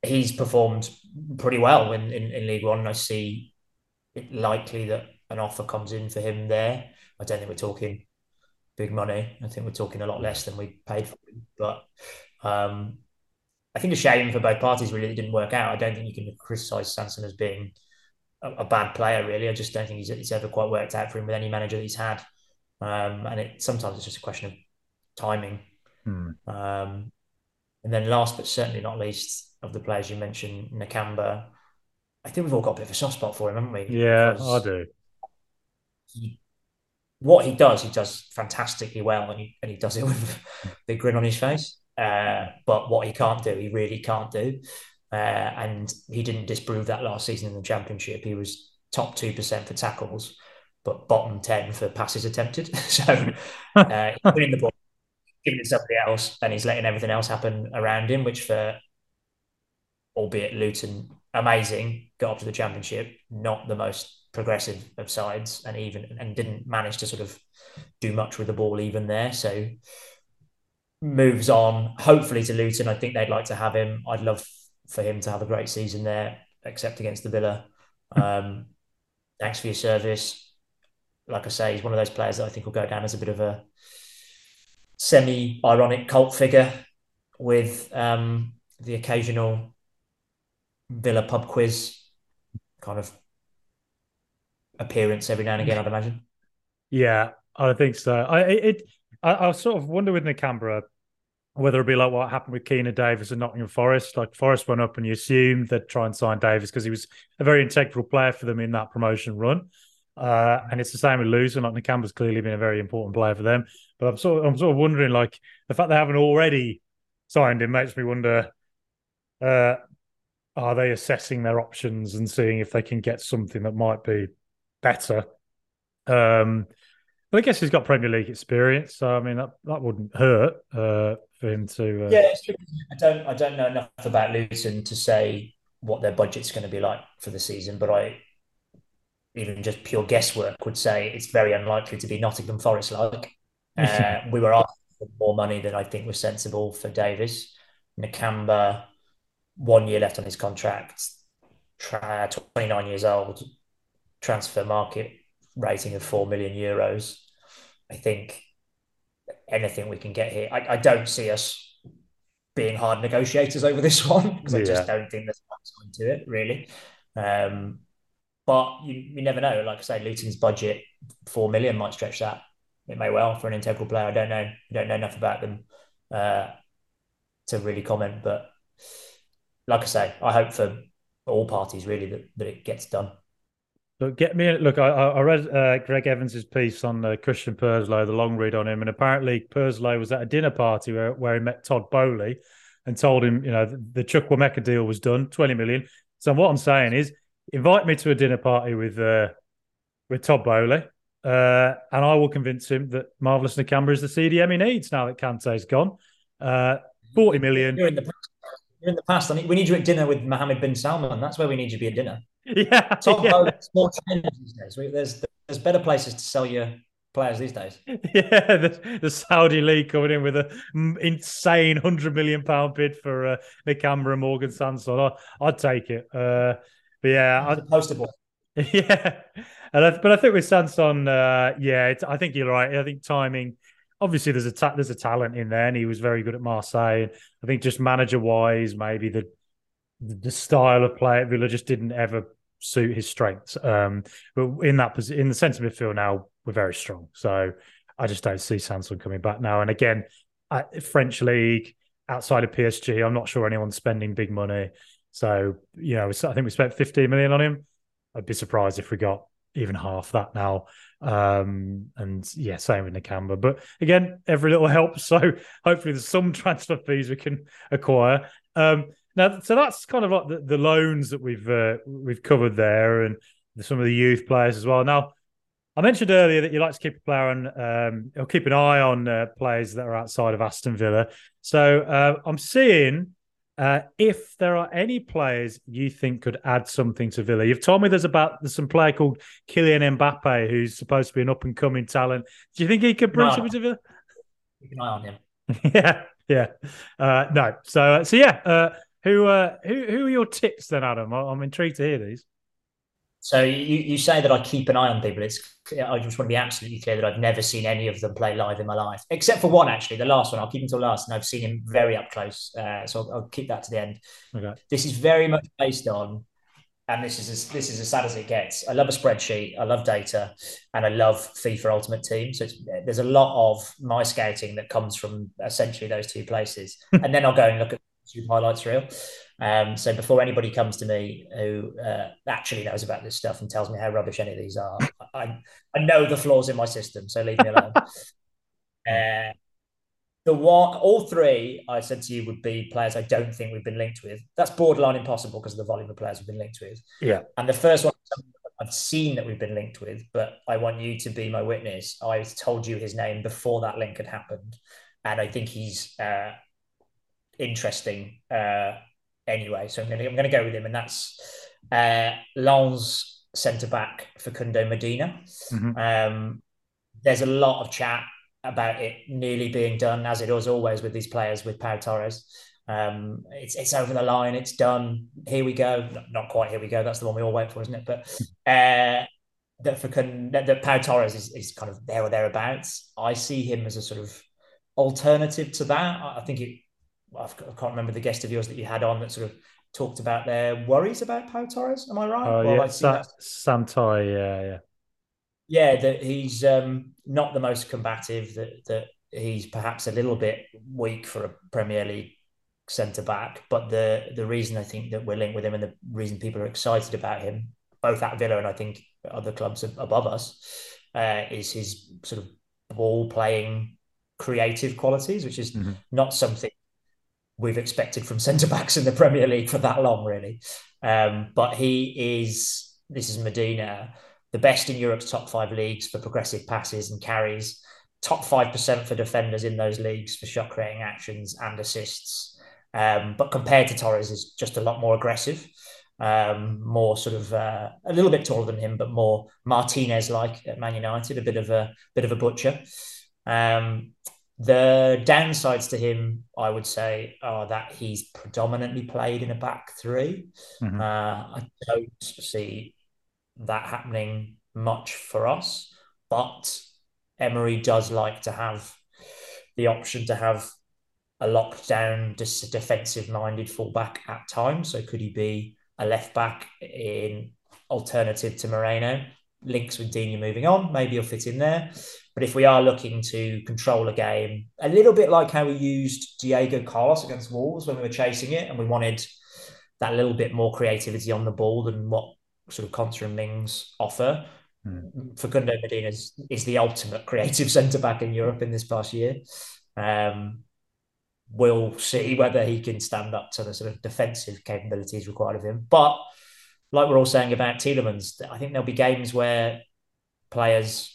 he's performed pretty well in, in, in League One. I see it likely that an offer comes in for him there. I don't think we're talking big money. I think we're talking a lot less than we paid for him. But um, I think a shame for both parties, really, it didn't work out. I don't think you can criticise Sanson as being a, a, bad player, really. I just don't think he's, it's ever quite worked out for him with any manager that he's had. Um, and it sometimes it's just a question of timing. Hmm. Um, and then last but certainly not least, of the players you mentioned, Nakamba, I think we've all got a bit of a soft spot for him, haven't we? Yeah, because I do. He, what he does, he does fantastically well, and he and he does it <laughs> with a big grin on his face. Uh, but what he can't do, he really can't do. Uh, and he didn't disprove that last season in the championship. He was top two percent for tackles, but bottom ten for passes attempted. <laughs> so uh, winning the ball giving it to somebody else and he's letting everything else happen around him, which for albeit Luton amazing, got up to the championship, not the most progressive of sides, and even and didn't manage to sort of do much with the ball even there. So moves on, hopefully to Luton. I think they'd like to have him. I'd love for him to have a great season there, except against the Villa. Um, thanks for your service. Like I say, he's one of those players that I think will go down as a bit of a semi-ironic cult figure with um, the occasional Villa pub quiz kind of appearance every now and again. I'd imagine. Yeah, I think so. I it I, I sort of wonder with Nakamba whether it'd be like what happened with Keinan Davis and Nottingham Forest. Like Forest went up and you assumed they'd try and sign Davis because he was a very integral player for them in that promotion run. Uh, and it's the same with Luton. Like Nakamba's clearly been a very important player for them. But I'm sort of, I'm sort of wondering, like the fact they haven't already signed him makes me wonder: uh, Are they assessing their options and seeing if they can get something that might be better? Um, but I guess he's got Premier League experience, so I mean that that wouldn't hurt uh, for him to. Uh... Yeah. I don't I don't know enough about Luton to say what their budget's going to be like for the season, but I even just pure guesswork would say it's very unlikely to be Nottingham Forest like. <laughs> Uh, we were asking for more money than I think was sensible for Davis. Nakamba, one year left on his contract, 29 years old, Transfermarkt rating of 4 million euros. I think anything we can get here, I, I don't see us being hard negotiators over this <laughs> one because yeah. I just don't think there's much to it really. Um, but you, you never know. Like I say, Luton's budget four million might stretch that. It may well for an integral player. I don't know. I don't know enough about them uh, to really comment. But like I say, I hope for all parties really that, that it gets done. Look, get me. Look, I, I read uh, Greg Evans's piece on uh, Christian Purslow, the long read on him, and apparently Purslow was at a dinner party where, where he met Todd Boehly and told him, you know, the, the Chukwuemeka deal was done, twenty million. So what I'm saying is, invite me to a dinner party with uh, with Todd Boehly, uh, and I will convince him that Marvelous Nakamba is the CDM he needs now that Kante's gone. Uh, Forty million. You're in the past. You're in the past. we need you at dinner with Mohammed bin Salman. That's where we need you to be at dinner. <laughs> Yeah, Top yeah. more these days. There's there's better places to sell your players these days. <laughs> Yeah, the, the Saudi league coming in with an insane hundred million pound bid for uh, and Morgan Sanson. I, I'd take it. Uh, but yeah, I, poster boy. <laughs> Yeah, and I, but I think with Sanson, uh, yeah, I think you're right. I think timing. Obviously, there's a ta- there's a talent in there, and he was very good at Marseille. I think just manager wise, maybe the the style of play at Villa just didn't ever suit his strengths. Um, but in that position, in the centre midfield now, we're very strong. So I just don't see Sanson coming back now. And again, French league outside of PSG, I'm not sure anyone's spending big money. So you know, I think we spent 15 million on him. I'd be surprised if we got even half that now. Um, and yeah, same with Nakamba. But again, every little helps. <laughs> So hopefully there's some transfer fees we can acquire. Um, now, so that's kind of like the, the loans that we've uh, we've covered there, and some of the youth players as well. Now, I mentioned earlier that you like to keep a player on, um, or keep an eye on uh, players that are outside of Aston Villa. So uh, I'm seeing uh, if there are any players you think could add something to Villa. You've told me there's about there's some player called Kylian Mbappe who's supposed to be an up and coming talent. Do you think he could bring no, something to Villa? Keep an eye on him. <laughs> yeah, yeah. Uh, no, so uh, so yeah. Who uh, who who are your tips then, Adam? I'm intrigued to hear these. So you, you say that I keep an eye on people. It's I just want to be absolutely clear that I've never seen any of them play live in my life, except for one actually, the last one. I'll keep until last, and I've seen him very up close. Uh, so I'll, I'll, keep that to the end. Okay. This is very much based on, and this is as, this is as sad as it gets. I love a spreadsheet, I love data, and I love FIFA Ultimate Team. So there's a lot of my scouting that comes from essentially those two places, <laughs> and then I'll go and look at YouTube highlights reel. Um, so before anybody comes to me who uh, actually knows about this stuff and tells me how rubbish any of these are, I, I know the flaws in my system. So leave me alone. <laughs> uh, the one, all three I said to you would be players I don't think we've been linked with. That's borderline impossible because of the volume of players we've been linked with. Yeah. And the first one I've seen that we've been linked with, but I want you to be my witness. I told you his name before that link had happened, and I think he's uh, interesting uh, anyway. So I'm going to I'm going to go with him, and that's uh, Lens centre back Facundo Medina. Mm-hmm. Um, there's a lot of chat about it nearly being done, as it is always with these players with Pau Torres. Um, it's it's over the line. It's done. Here we go. Not, quite. Here we go. That's the one we all wait for, isn't it? But <laughs> uh, that for that, that Pau Torres is, is kind of there or thereabouts. I see him as a sort of alternative to that. I think it I can't remember the guest of yours that you had on that sort of talked about their worries about Pau Torres. Am I right? Oh well, yeah, Sa- Sam Tighe, yeah, yeah, yeah. That he's um, not the most combative. That that he's perhaps a little bit weak for a Premier League centre back. But the the reason I think that we're linked with him and the reason people are excited about him, both at Villa and I think other clubs above us, uh, is his sort of ball playing creative qualities, which is mm-hmm. not something we've expected from centre backs in the Premier League for that long, really. Um, but he is, this is Medina, the best in Europe's top five leagues for progressive passes and carries, top 5% for defenders in those leagues for shot creating actions and assists. Um, but compared to Torres, is just a lot more aggressive, um, more sort of uh, a little bit taller than him, but more Martinez like at Man United, a bit of a bit of a butcher. Um, the downsides to him, I would say, are that he's predominantly played in a back 3 mm-hmm. uh, I don't see that happening much for us, but Emery does like to have the option to have a lockdown, just defensive minded fullback at times. So could he be a left back in alternative to Moreno? Links with Digne moving on, maybe he'll fit in there. But if we are looking to control a game, a little bit like how we used Diego Carlos against Wolves when we were chasing it, and we wanted that little bit more creativity on the ball than what sort of Konsa and Mings offer. Mm. Facundo Medina is, is the ultimate <laughs> creative centre back in Europe in this past year. Um, we'll see whether he can stand up to the sort of defensive capabilities required of him. But like we're all saying about Tielemans, I think there'll be games where players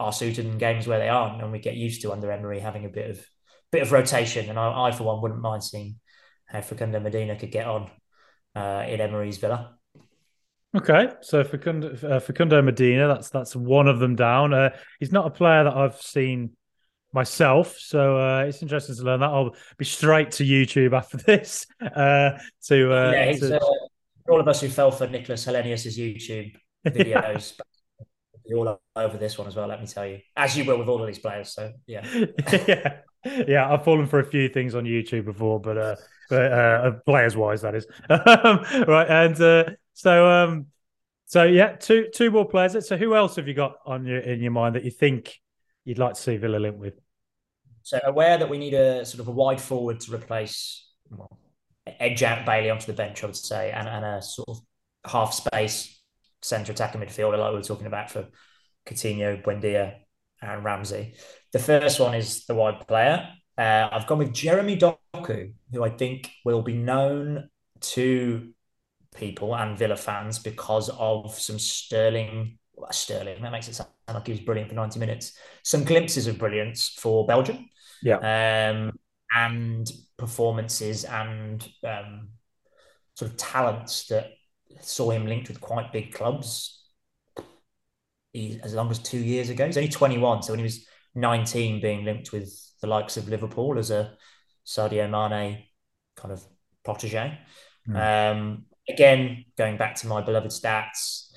are suited and games where they aren't, and we get used to under Emery having a bit of bit of rotation. And I, I for one, wouldn't mind seeing how Facundo Medina could get on uh, in Emery's Villa. Okay, so Facundo, uh, Facundo Medina, that's that's one of them down. Uh, he's not a player that I've seen myself. So uh, it's interesting to learn that. I'll be straight to YouTube after <laughs> this. Uh, to, uh, yeah, to... Uh, all of us who fell for Nicklas Helenius's YouTube <laughs> videos. all over this one as well, let me tell you. As you will with all of these players. So yeah. <laughs> yeah. Yeah, I've fallen for a few things on YouTube before, but uh, but uh, players wise, that is <laughs> right. And uh, so, um, so yeah, two two more players. So, who else have you got on your in your mind that you think you'd like to see Villa link with? So aware that we need a sort of a wide forward to replace, well, edge out Bailey onto the bench, I would say, and, and a sort of half space centre attacking midfielder like we were talking about for Coutinho, Buendia, and Ramsey. The first one is the wide player. Uh, I've gone with Jeremy Doku, who I think will be known to people and Villa fans because of some sterling Sterling. That makes it sound like he was brilliant for 90 minutes. Some glimpses of brilliance for Belgium. Yeah. Um, and performances and um, sort of talents that saw him linked with quite big clubs he, as long as two years ago. He's only 21. So when he was 19, being linked with the likes of Liverpool as a Sadio Mane kind of protege. Mm. Um, again, going back to my beloved stats,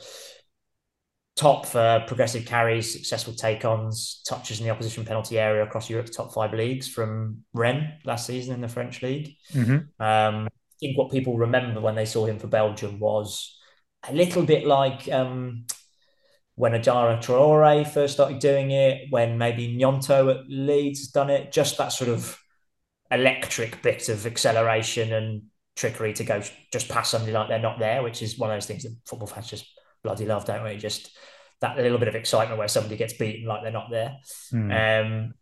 top for progressive carries, successful take-ons, touches in the opposition penalty area across Europe's top five leagues from Rennes last season in the French league. Mm-hmm. Um, I think what people remember when they saw him for Belgium was a little bit like um, when Adama Traore first started doing it, when maybe Gnonto at Leeds has done it, just that sort of electric bit of acceleration and trickery to go just past somebody like they're not there, which is one of those things that football fans just bloody love, don't we? Just that little bit of excitement where somebody gets beaten like they're not there. Mm. Um,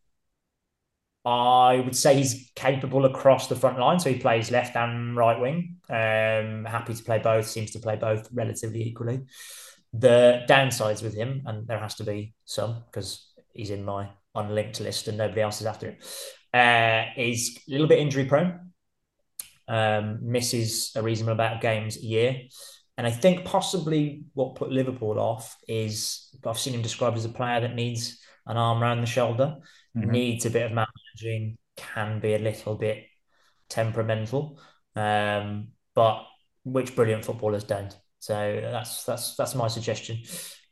I would say he's capable across the front line, so he plays left and right wing. Um, happy to play both. Seems to play both relatively equally. The downsides with him, and there has to be some because he's in my unlinked list and nobody else is after him, uh, is a little bit injury prone. Um, misses a reasonable amount of games a year. And I think possibly what put Liverpool off is I've seen him described as a player that needs an arm around the shoulder, mm-hmm. needs a bit of managing, can be a little bit temperamental, um, but which brilliant footballers don't. So that's that's that's my suggestion.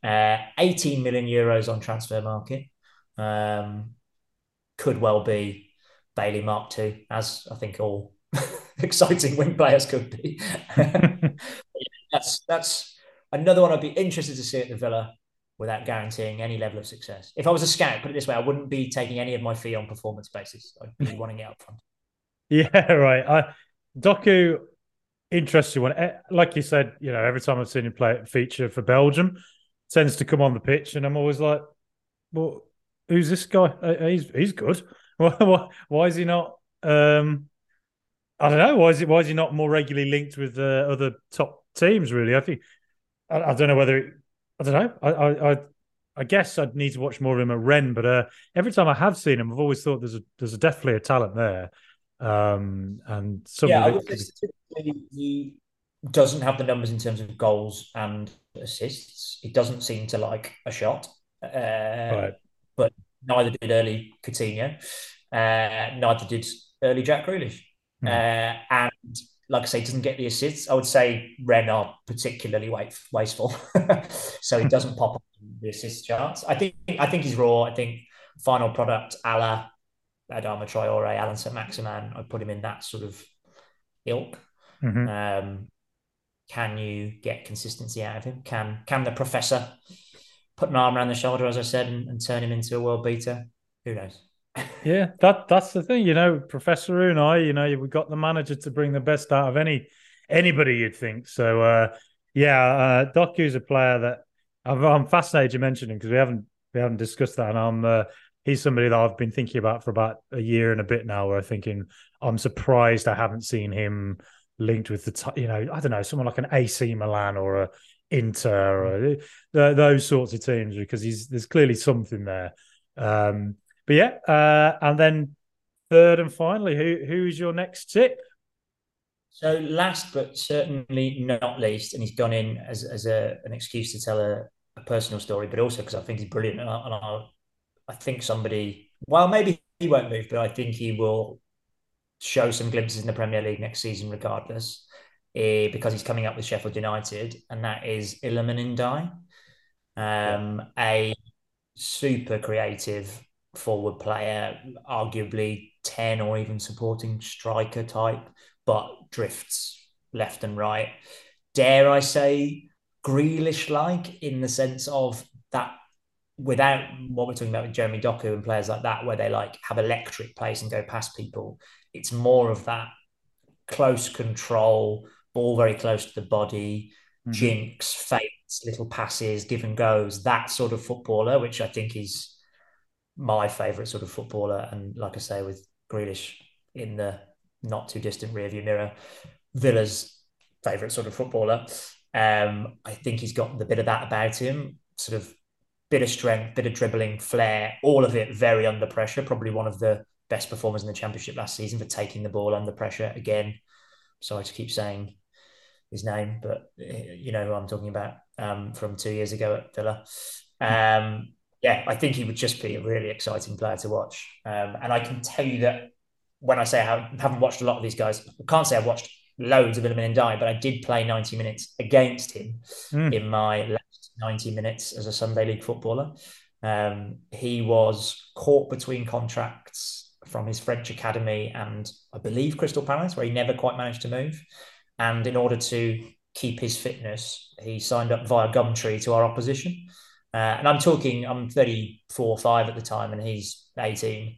Uh, 18 million euros on Transfermarkt um, could well be Bailey Mark II, as I think all <laughs> exciting wing players could be. <laughs> <laughs> that's that's another one I'd be interested to see at the Villa without guaranteeing any level of success. If I was a scout, put it this way, I wouldn't be taking any of my fee on performance basis. I'd be <laughs> wanting it up front. Yeah, <laughs> right. I, Doku, interesting one. Eh, like you said, you know, every time I've seen him play feature for Belgium, tends to come on the pitch, and I'm always like, well, who's this guy? He's he's good. <laughs> why, why is he not? Um, I don't know. Why is it? Why is he not more regularly linked with uh, other top teams. Really, I think I, I don't know whether it, I don't know. I, I I guess I'd need to watch more of him at Rennes, but uh, every time I have seen him, I've always thought there's a there's a definitely a talent there. Um, and yeah, I would he doesn't have the numbers in terms of goals and assists. He doesn't seem to like a shot, uh, right. but neither did early Coutinho, uh, neither did early Jack Grealish, mm. uh, and like I say, doesn't get the assists. I would say Rennes are particularly wasteful, <laughs> so he doesn't pop up the assist charts. I think I think he's raw. I think final product a la Adama Traore, Allan Saint-Maximin, I'd put him in that sort of ilk. Mm-hmm. Um, can you get consistency out of him? Can can the professor put an arm around the shoulder, as I said, and, and turn him into a world beater? Who knows? Yeah, that that's the thing, you know, Professor Unai, you know, we got the manager to bring the best out of any anybody you'd think. So uh yeah, uh Doku's a player that I'm, I'm fascinated you mentioned him because we haven't we haven't discussed that, and I'm uh, he's somebody that I've been thinking about for about a year and a bit now. Where I'm thinking I'm surprised I haven't seen him linked with the you know I don't know someone like an AC Milan or a Inter or the, those sorts of teams because he's there's clearly something there. Um, but yeah, uh, and then third and finally, who who's your next tip? So last but certainly not least, and he's gone in as, as a, an excuse to tell a, a personal story, but also because I think he's brilliant, and, I, and I, I think somebody, well, maybe he won't move, but I think he will show some glimpses in the Premier League next season, regardless, uh, because he's coming up with Sheffield United, and that is Ndiaye, um, a super creative forward player, arguably 10 or even supporting striker type, but drifts left and right. Dare I say, Grealish like in the sense of that without what we're talking about with Jeremy Doku and players like that, where they like have electric pace and go past people. It's more of that close control, ball very close to the body, mm-hmm. jinx, feints, little passes, give and goes, that sort of footballer, which I think is my favourite sort of footballer. And like I say, with Grealish in the not too distant rearview mirror, Villa's favourite sort of footballer. Um, I think he's got the bit of that about him, sort of bit of strength, bit of dribbling, flair, all of it very under pressure. Probably one of the best performers in the championship last season for taking the ball under pressure. Again, sorry to keep saying his name, but eh, you know who I'm talking about um, from two years ago at Villa. Um, yeah, I think he would just be a really exciting player to watch. Um, and I can tell you that when I say I haven't watched a lot of these guys, I can't say I've watched loads of Iliman Ndiaye, but I did play 90 minutes against him mm. in my last 90 minutes as a Sunday League footballer. Um, he was caught between contracts from his French academy and I believe Crystal Palace, where he never quite managed to move. And in order to keep his fitness, he signed up via Gumtree to our opposition. Uh, and I'm talking, I'm 34, 5 at the time, and he's 18.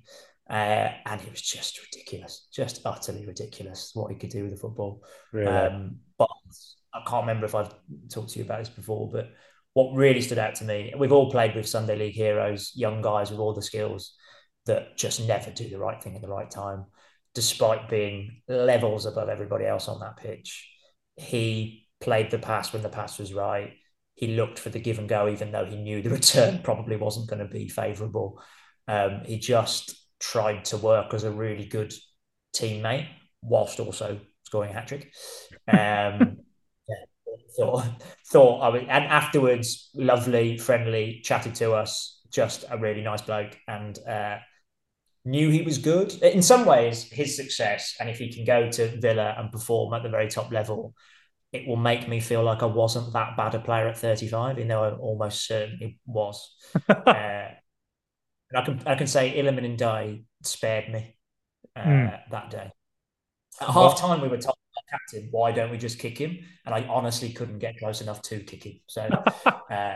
Uh, and it was just ridiculous, just utterly ridiculous what he could do with the football. Really? Um, but I can't remember if I've talked to you about this before, but what really stood out to me, we've all played with Sunday League heroes, young guys with all the skills that just never do the right thing at the right time, despite being levels above everybody else on that pitch. He played the pass when the pass was right. He looked for the give and go, even though he knew the <laughs> return probably wasn't going to be favourable. Um, he just tried to work as a really good teammate whilst also scoring a hat trick. Um, <laughs> yeah, thought, thought I would, and afterwards, lovely, friendly, chatted to us, just a really nice bloke, and uh, knew he was good. In some ways, his success, and if he can go to Villa and perform at the very top level, it will make me feel like I wasn't that bad a player at 35, even though I'm almost certain he was. <laughs> uh, and I can I can say Iliman Ndiaye spared me uh, mm. that day. At half time, we were told captain, why don't we just kick him? And I honestly couldn't get close enough to kick him. So, <laughs> uh,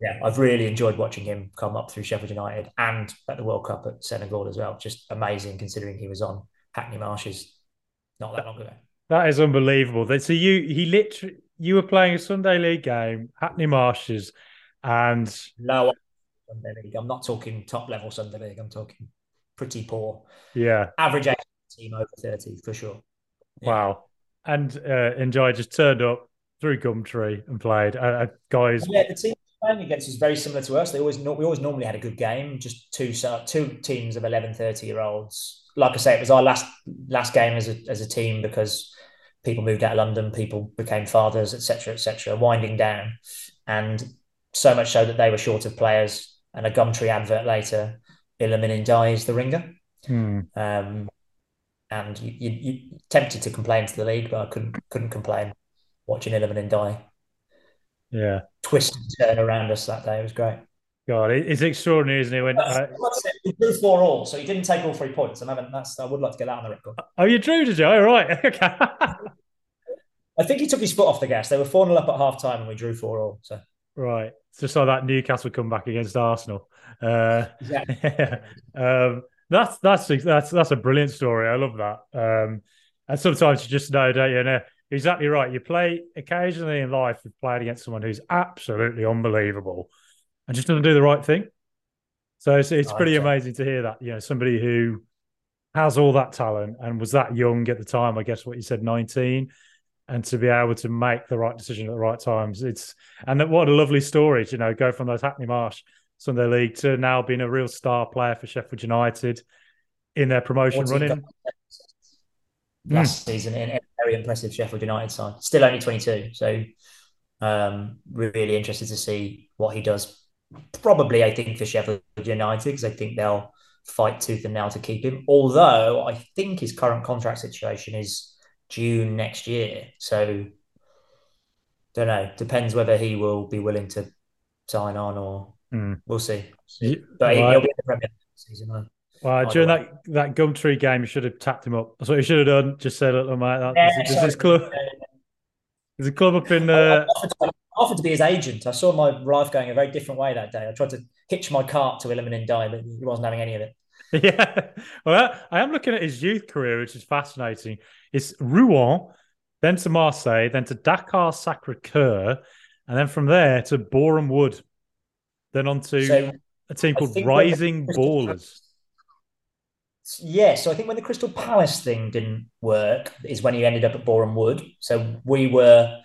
yeah, I've really enjoyed watching him come up through Sheffield United and at the World Cup at Senegal as well. Just amazing considering he was on Hackney Marshes not that long ago. That is unbelievable. So you he literally you were playing a Sunday League game, Hackney Marshes, and no Sunday League. I'm not talking top level Sunday League. I'm talking pretty poor. Yeah. Average team over 30 for sure. Yeah. Wow. And uh, Ndiaye just turned up through Gumtree and played. Uh, uh guys. Yeah, the team playing against was very similar to us. They always we always normally had a good game. Just two two teams of 11, 30 year olds. Like I say, it was our last last game as a as a team because people moved out of London, people became fathers, etc., etc., winding down, and so much so that they were short of players and a Gumtree advert later, Iliman Ndiaye is the ringer. Hmm. Um, and you, you, you, tempted to complain to the league, but I couldn't couldn't complain watching Iliman Ndiaye. Yeah, twist and turn around us that day. It was great. God, it's extraordinary, isn't it? When uh, he drew four all, so he didn't take all three points. I haven't. That's. I would like to get that on the record. Oh, you drew, did you? All right. <laughs> Okay. I think he took his foot off the gas. They were 4 0 up at half time and we drew 4 all. So Right. Just saw that Newcastle come back against Arsenal. Uh, exactly. <laughs> yeah. um, that's that's that's that's a brilliant story. I love that. Um, and sometimes you just know, don't you? know, exactly right. You play occasionally in life. You've played against someone who's absolutely unbelievable, and just doesn't do the right thing. So it's it's pretty amazing to hear that. You know, somebody who has all that talent and was that young at the time. I guess what you said, nineteen, and to be able to make the right decision at the right times. It's and that, what a lovely story, you know, go from those Hackney Marsh Sunday League to now being a real star player for Sheffield United in their promotion running. Last mm. season in a very impressive Sheffield United side. Still only 22. So um, really interested to see what he does. Probably, I think, for Sheffield United, because I think they'll fight tooth and nail to keep him. Although I think his current contract situation is June next year. So don't know. Depends whether he will be willing to sign on or mm. we'll see. But well, he'll be in the Premier season. Well, during that, that Gumtree game, you should have tapped him up. That's what you should have done. Just said, "Look, mate, that, yeah, there's, this club. <laughs> There's a club up in. <laughs> Uh... Offered, to, be his agent. I saw my life going a very different way that day. I tried to hitch my cart to him Ndiaye, but he wasn't having any of it. <laughs> Yeah, well, I am looking at his youth career, which is fascinating. It's Rouen, then to Marseille, then to Dakar Sacre Coeur, and then from there to Boreham Wood, then on to so, a team called Rising Ballers. Yeah, so I think when the Crystal Palace thing didn't work is when he ended up at Boreham Wood. So we were,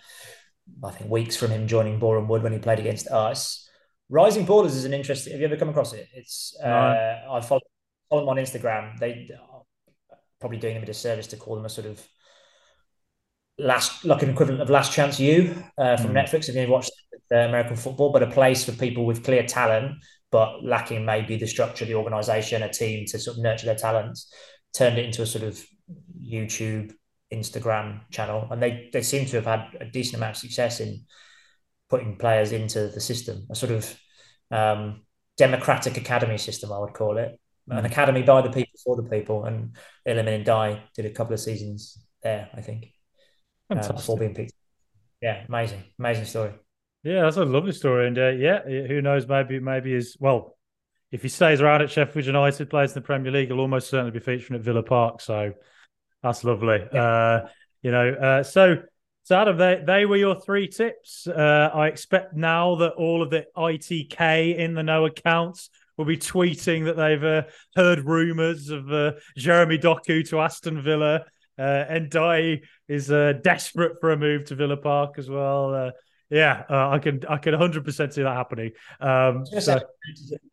I think, weeks from him joining Boreham Wood when he played against us. Rising Ballers is an interesting. Have you ever come across it? It's no. uh, I follow, follow them on Instagram. They are probably doing them a disservice to call them a sort of last like an equivalent of Last Chance U uh, from mm. Netflix if you watch uh, American football, but a place for people with clear talent but lacking maybe the structure, the organisation, a team to sort of nurture their talents. Turned it into a sort of YouTube, Instagram channel, and they they seem to have had a decent amount of success in putting players into the system. A sort of um, democratic academy system, I would call it an academy by the people for the people. And Iliman Ndiaye did a couple of seasons there, I think, uh, before being picked. Yeah, amazing, amazing story. Yeah, that's a lovely story, and uh, yeah, who knows? Maybe, maybe is well, if he stays around at Sheffield United, plays in the Premier League, he'll almost certainly be featuring at Villa Park. So that's lovely. Yeah. Uh, you know, uh, so so Adam, they they were your three tips. Uh, I expect now that all of the ITK in the know accounts will be tweeting that they've uh, heard rumours of uh, Jeremy Doku to Aston Villa. Uh, and Ndiaye is uh, desperate for a move to Villa Park as well. Uh, yeah, uh, I can I can 100 percent see that happening. Um, so, say,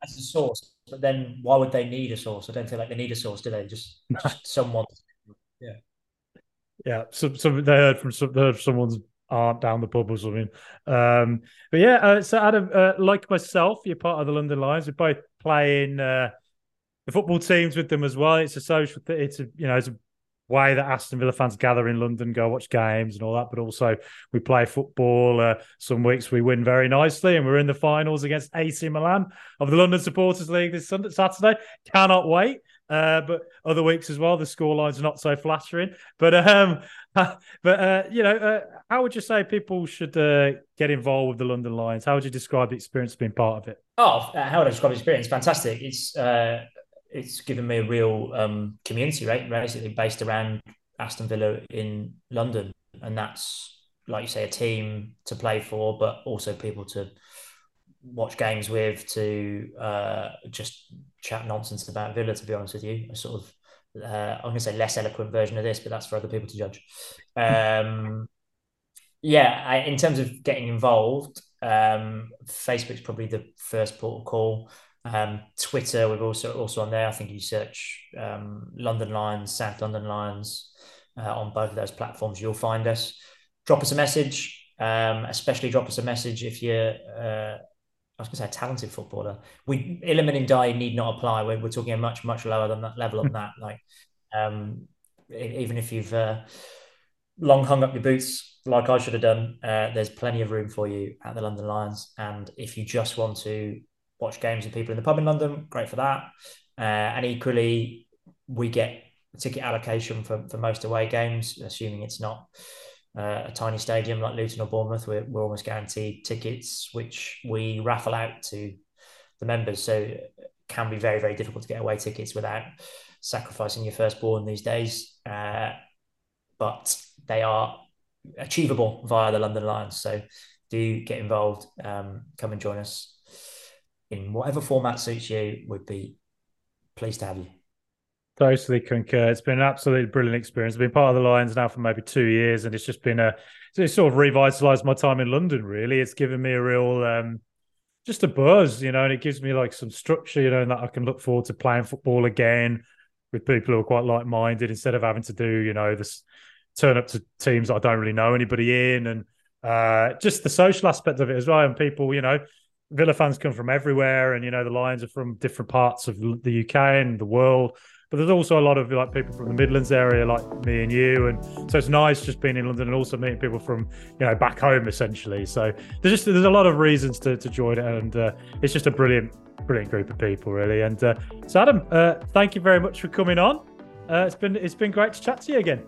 as a source, but then why would they need a source? I don't feel like they need a source, do they? Just, just <laughs> someone. Yeah. Yeah, So, some they heard from some, heard someone's aren't down the pub or something. Um, but yeah, uh, so Adam, uh, like myself, you're part of the London Lions. We're both playing uh, the football teams with them as well. It's a social, it's a you know, it's a way that Aston Villa fans gather in London, go watch games and all that. But also we play football. Uh, some weeks we win very nicely, and we're in the finals against AC Milan of the London Supporters League this Sunday, Saturday. Cannot wait. Uh, but other weeks as well, the scorelines are not so flattering. But um, <laughs> but uh, you know, uh, how would you say people should uh, get involved with the London Lions? How would you describe the experience of being part of it? Oh, uh, how would I describe the experience? Fantastic. It's uh, it's given me a real um, community, right? Basically based around Aston Villa in London, and that's like you say, a team to play for, but also people to watch games with, to uh, just chat nonsense about Villa. To be honest with you, a sort of uh, I'm going to say less eloquent version of this, but that's for other people to judge. Um, <laughs> yeah, I, in terms of getting involved, um, Facebook's probably the first port of call. Um, Twitter, we're also also on there. I think you search um, London Lions, South London Lions uh, on both of those platforms, you'll find us. Drop us a message, um, especially drop us a message if you're uh, I was going to say a talented footballer. We Iliman Ndiaye need not apply. We're, we're talking a much much lower than that level of that. <laughs> Like, um, even if you've uh, long hung up your boots like I should have done, uh, there's plenty of room for you at the London Lions. And if you just want to watch games with people in the pub in London. Great for that. Uh, and equally, we get ticket allocation for, for most away games, assuming it's not uh, a tiny stadium like Luton or Bournemouth. We're, we're almost guaranteed tickets, which we raffle out to the members. So it can be very, very difficult to get away tickets without sacrificing your firstborn these days. Uh, but they are achievable via the London Lions. So do get involved. Um, come and join us in whatever format suits you. We'd be pleased to have you. Totally concur. It's been an absolutely brilliant experience. I've been part of the Lions now for maybe two years, and it's just been a it's sort of revitalized my time in London. Really, it's given me a real um, just a buzz, you know, and it gives me like some structure, you know, and that I can look forward to playing football again with people who are quite like minded instead of having to do, you know, this turn up to teams I don't really know anybody in, and uh, just the social aspect of it as well. And people, you know, Villa fans come from everywhere, and you know, the Lions are from different parts of the UK and the world. But there's also a lot of like people from the Midlands area, like me and you, and so it's nice just being in London and also meeting people from you know back home essentially. So there's just there's a lot of reasons to, to join it, and uh, it's just a brilliant brilliant group of people really. And uh, so Adam, uh, thank you very much for coming on. Uh, it's been it's been great to chat to you again.